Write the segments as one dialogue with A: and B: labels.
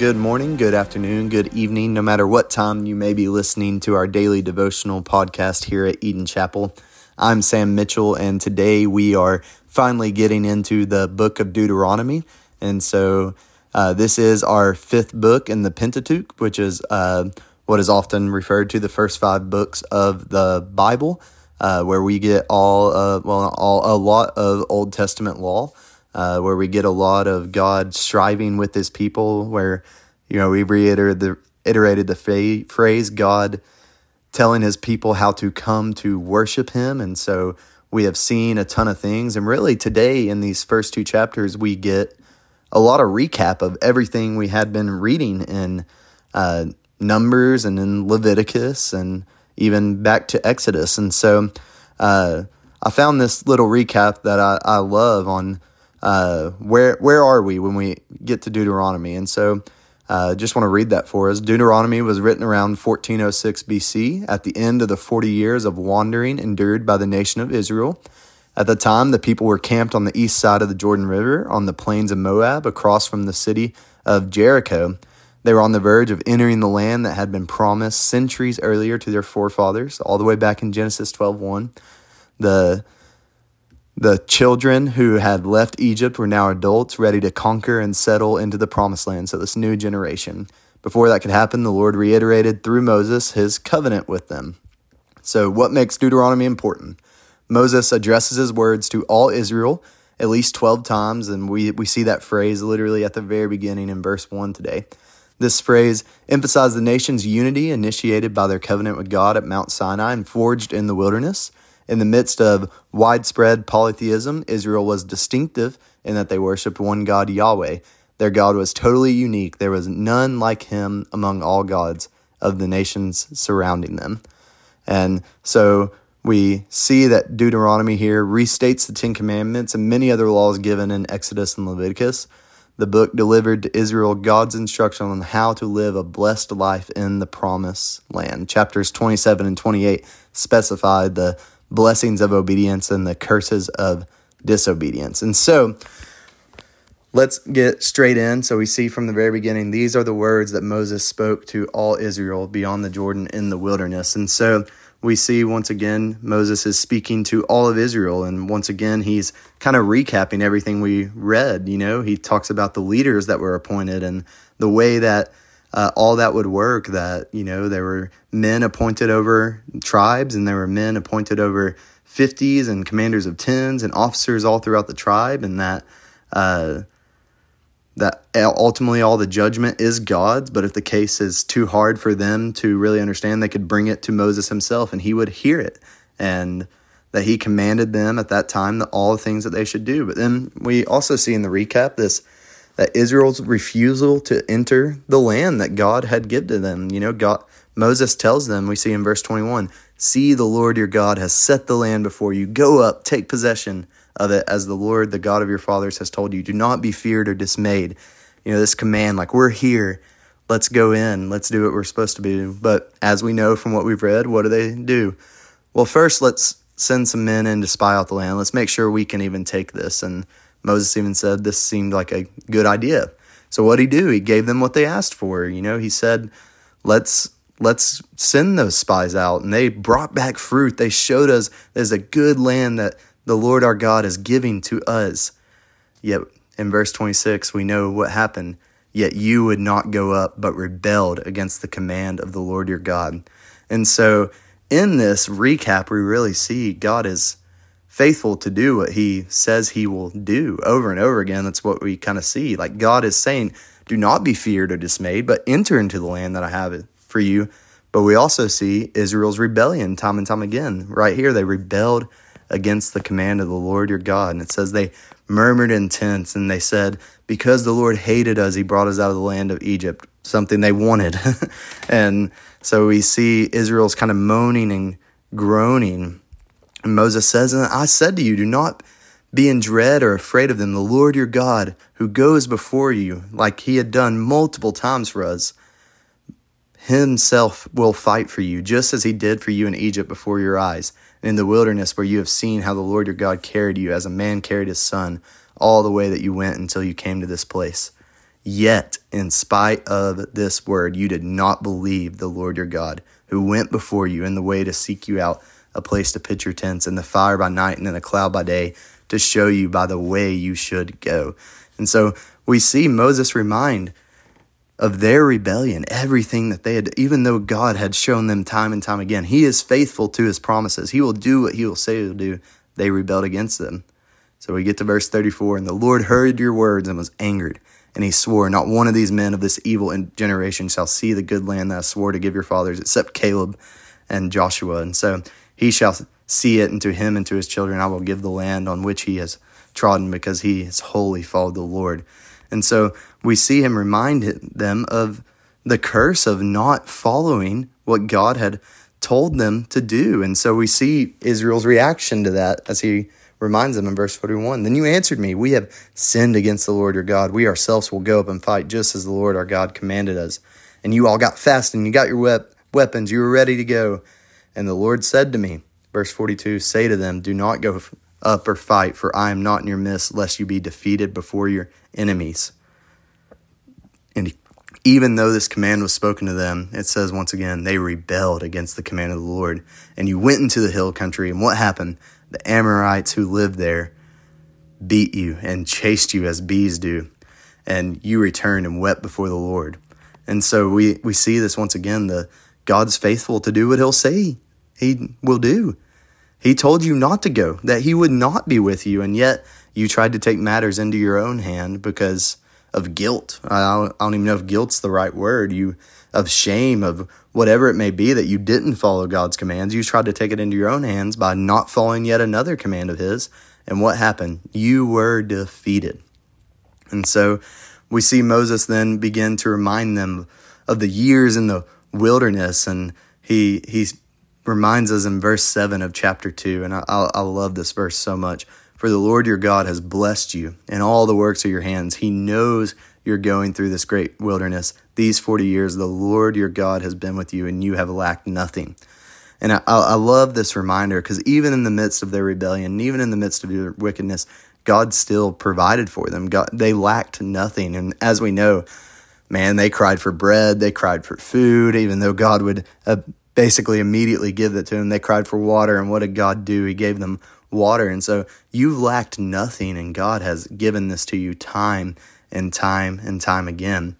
A: Good morning, good afternoon, good evening, no matter what time you may be listening to our daily devotional podcast here at Eden Chapel. I'm Sam Mitchell, and today we are finally getting into the book of Deuteronomy. And so uh, this is our fifth book in the Pentateuch, which is uh, what is often referred to the first five books of the Bible, uh, where we get all, well, all, a lot of Old Testament law uh, where we get a lot of God striving with his people, where, you know, we reiterated the, iterated the fa- phrase God telling his people how to come to worship him. And so we have seen a ton of things. And really, today in these first two chapters, we get a lot of recap of everything we had been reading in uh, Numbers and in Leviticus and even back to Exodus. And so uh, I found this little recap that I, I love on uh, where where are we when we get to Deuteronomy? And so, uh, just want to read that for us. Deuteronomy was written around 1406 BC, at the end of the 40 years of wandering endured by the nation of Israel. At the time, the people were camped on the east side of the Jordan River, on the plains of Moab, across from the city of Jericho. They were on the verge of entering the land that had been promised centuries earlier to their forefathers, all the way back in Genesis 12:1. The the children who had left Egypt were now adults, ready to conquer and settle into the promised land. So, this new generation. Before that could happen, the Lord reiterated through Moses his covenant with them. So, what makes Deuteronomy important? Moses addresses his words to all Israel at least 12 times, and we, we see that phrase literally at the very beginning in verse 1 today. This phrase emphasized the nation's unity initiated by their covenant with God at Mount Sinai and forged in the wilderness. In the midst of widespread polytheism, Israel was distinctive in that they worshiped one God, Yahweh. Their God was totally unique. There was none like him among all gods of the nations surrounding them. And so we see that Deuteronomy here restates the Ten Commandments and many other laws given in Exodus and Leviticus. The book delivered to Israel God's instruction on how to live a blessed life in the promised land. Chapters 27 and 28 specify the blessings of obedience and the curses of disobedience. And so let's get straight in. So we see from the very beginning, these are the words that Moses spoke to all Israel beyond the Jordan in the wilderness. And so we see once again Moses is speaking to all of Israel. And once again, he's kind of recapping everything we read. You know, he talks about the leaders that were appointed and the way that uh, all that would work that you know there were men appointed over tribes and there were men appointed over 50s and commanders of 10s and officers all throughout the tribe and that uh, that ultimately all the judgment is God's but if the case is too hard for them to really understand they could bring it to Moses himself and he would hear it and that he commanded them at that time that all the things that they should do. But then we also see in the recap this that Israel's refusal to enter the land that God had given to them. You know, God Moses tells them, we see in verse 21, see the Lord your God has set the land before you. Go up, take possession of it as the Lord, the God of your fathers has told you. Do not be feared or dismayed. You know, this command like we're here, let's go in, let's do what we're supposed to be. But as we know from what we've read, what do they do? Well, first let's send some men in to spy out the land. Let's make sure we can even take this and Moses even said this seemed like a good idea. So what did he do? He gave them what they asked for. You know, he said, "Let's let's send those spies out." And they brought back fruit. They showed us there's a good land that the Lord our God is giving to us. Yet in verse 26, we know what happened. Yet you would not go up, but rebelled against the command of the Lord your God. And so in this recap, we really see God is faithful to do what he says he will do over and over again. That's what we kind of see. Like God is saying, do not be feared or dismayed, but enter into the land that I have for you. But we also see Israel's rebellion time and time again. Right here, they rebelled against the command of the Lord your God. And it says they murmured in tents and they said, Because the Lord hated us, he brought us out of the land of Egypt, something they wanted. and so we see Israel's kind of moaning and groaning and Moses says, And I said to you, do not be in dread or afraid of them. The Lord your God, who goes before you, like he had done multiple times for us, himself will fight for you, just as he did for you in Egypt before your eyes, and in the wilderness where you have seen how the Lord your God carried you as a man carried his son all the way that you went until you came to this place. Yet, in spite of this word, you did not believe the Lord your God, who went before you in the way to seek you out a place to pitch your tents, and the fire by night and then a cloud by day to show you by the way you should go. And so we see Moses remind of their rebellion, everything that they had, even though God had shown them time and time again, He is faithful to His promises. He will do what He will say He'll do. They rebelled against them. So we get to verse 34 And the Lord heard your words and was angered. And he swore, Not one of these men of this evil generation shall see the good land that I swore to give your fathers, except Caleb and Joshua. And so he shall see it, and to him and to his children I will give the land on which he has trodden, because he has wholly followed the Lord. And so we see him remind them of the curse of not following what God had told them to do. And so we see Israel's reaction to that as he reminds them in verse 41 Then you answered me, We have sinned against the Lord your God. We ourselves will go up and fight just as the Lord our God commanded us. And you all got fast and you got your weapons. You were ready to go. And the Lord said to me, verse 42 Say to them, Do not go up or fight, for I am not in your midst, lest you be defeated before your enemies. And even though this command was spoken to them, it says once again, they rebelled against the command of the Lord. And you went into the hill country, and what happened? The Amorites who lived there beat you and chased you as bees do, and you returned and wept before the Lord. And so we, we see this once again the God's faithful to do what he'll say he will do. He told you not to go, that he would not be with you, and yet you tried to take matters into your own hand because of guilt. I don't, I don't even know if guilt's the right word. You of shame of whatever it may be that you didn't follow God's commands. You tried to take it into your own hands by not following yet another command of His. And what happened? You were defeated. And so we see Moses then begin to remind them of the years and the wilderness. And he, he reminds us in verse 7 of chapter 2. And I, I love this verse so much. For the Lord your God has blessed you in all the works of your hands. He knows you're going through this great wilderness. These 40 years, the Lord your God has been with you, and you have lacked nothing. And I, I love this reminder because even in the midst of their rebellion, even in the midst of their wickedness, God still provided for them. God, they lacked nothing. And as we know, man, they cried for bread, they cried for food, even though God would uh, basically immediately give it to them. They cried for water, and what did God do? He gave them water. And so you've lacked nothing, and God has given this to you time and time and time again.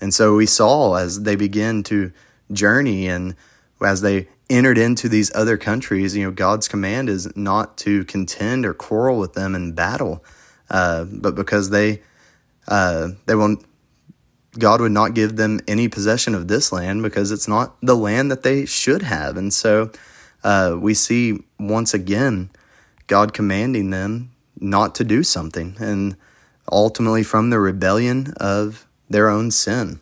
A: And so we saw as they begin to journey and as they entered into these other countries, you know, God's command is not to contend or quarrel with them in battle, uh, but because they uh, they won't. God would not give them any possession of this land because it's not the land that they should have. And so uh, we see once again God commanding them not to do something, and ultimately from the rebellion of their own sin.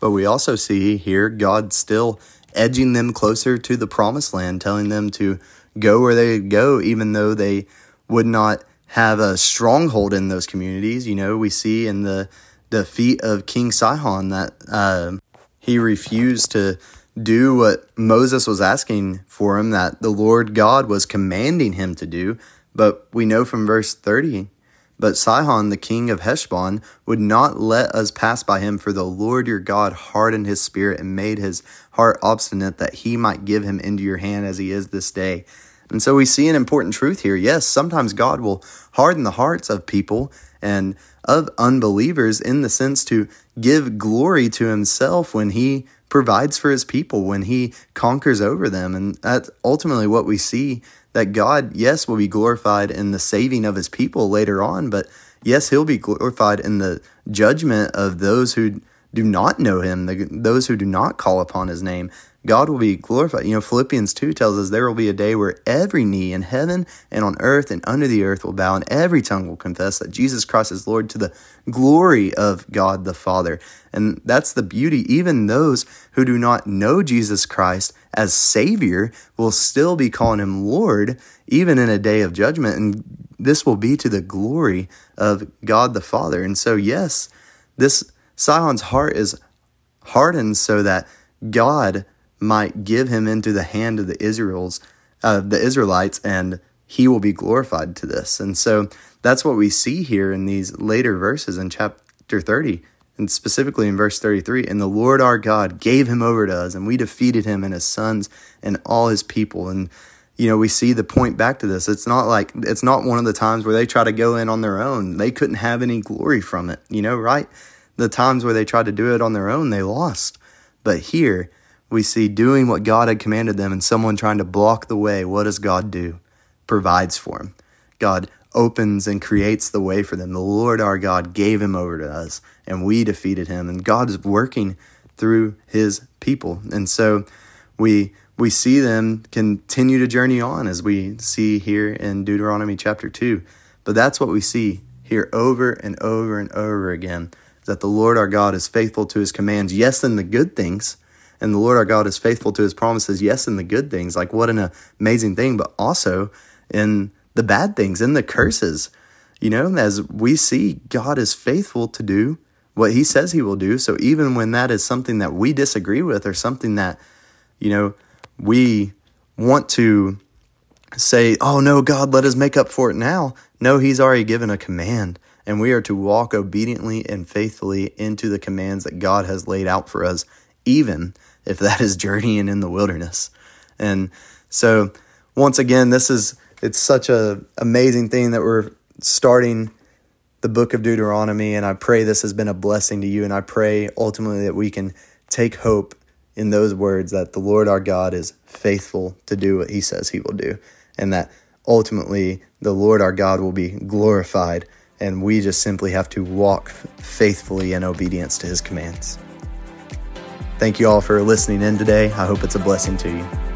A: But we also see here God still edging them closer to the promised land, telling them to go where they go, even though they would not have a stronghold in those communities. You know, we see in the defeat of King Sihon that uh, he refused to do what Moses was asking for him, that the Lord God was commanding him to do. But we know from verse 30 but Sihon, the king of Heshbon, would not let us pass by him, for the Lord your God hardened his spirit and made his heart obstinate, that he might give him into your hand as he is this day. And so we see an important truth here. Yes, sometimes God will harden the hearts of people and of unbelievers in the sense to give glory to himself when he provides for his people, when he conquers over them. And that's ultimately what we see that God, yes, will be glorified in the saving of his people later on, but yes, he'll be glorified in the judgment of those who do not know him, those who do not call upon his name. God will be glorified. You know, Philippians 2 tells us there will be a day where every knee in heaven and on earth and under the earth will bow, and every tongue will confess that Jesus Christ is Lord to the glory of God the Father. And that's the beauty. Even those who do not know Jesus Christ as Savior will still be calling him Lord, even in a day of judgment. And this will be to the glory of God the Father. And so, yes, this Sihon's heart is hardened so that God might give him into the hand of the Israels, uh, the Israelites, and he will be glorified to this. And so that's what we see here in these later verses in chapter 30, and specifically in verse 33 and the Lord our God gave him over to us, and we defeated him and his sons and all his people. And you know, we see the point back to this. It's not like it's not one of the times where they try to go in on their own. They couldn't have any glory from it, you know, right? The times where they tried to do it on their own, they lost. But here, we see doing what God had commanded them and someone trying to block the way. What does God do? Provides for them. God opens and creates the way for them. The Lord our God gave him over to us, and we defeated him. And God is working through his people. And so we we see them continue to journey on as we see here in Deuteronomy chapter 2. But that's what we see here over and over and over again that the Lord our God is faithful to his commands, yes, in the good things. And the Lord our God is faithful to his promises, yes, in the good things. Like, what an amazing thing, but also in the bad things, in the curses. You know, as we see, God is faithful to do what he says he will do. So even when that is something that we disagree with or something that, you know, we want to say, oh no, God, let us make up for it now. No, He's already given a command, and we are to walk obediently and faithfully into the commands that God has laid out for us, even if that is journeying in the wilderness. And so, once again, this is it's such a amazing thing that we're starting the book of Deuteronomy, and I pray this has been a blessing to you, and I pray ultimately that we can take hope in those words that the Lord our God is faithful to do what he says he will do, and that ultimately the Lord our God will be glorified, and we just simply have to walk faithfully in obedience to his commands. Thank you all for listening in today. I hope it's a blessing to you.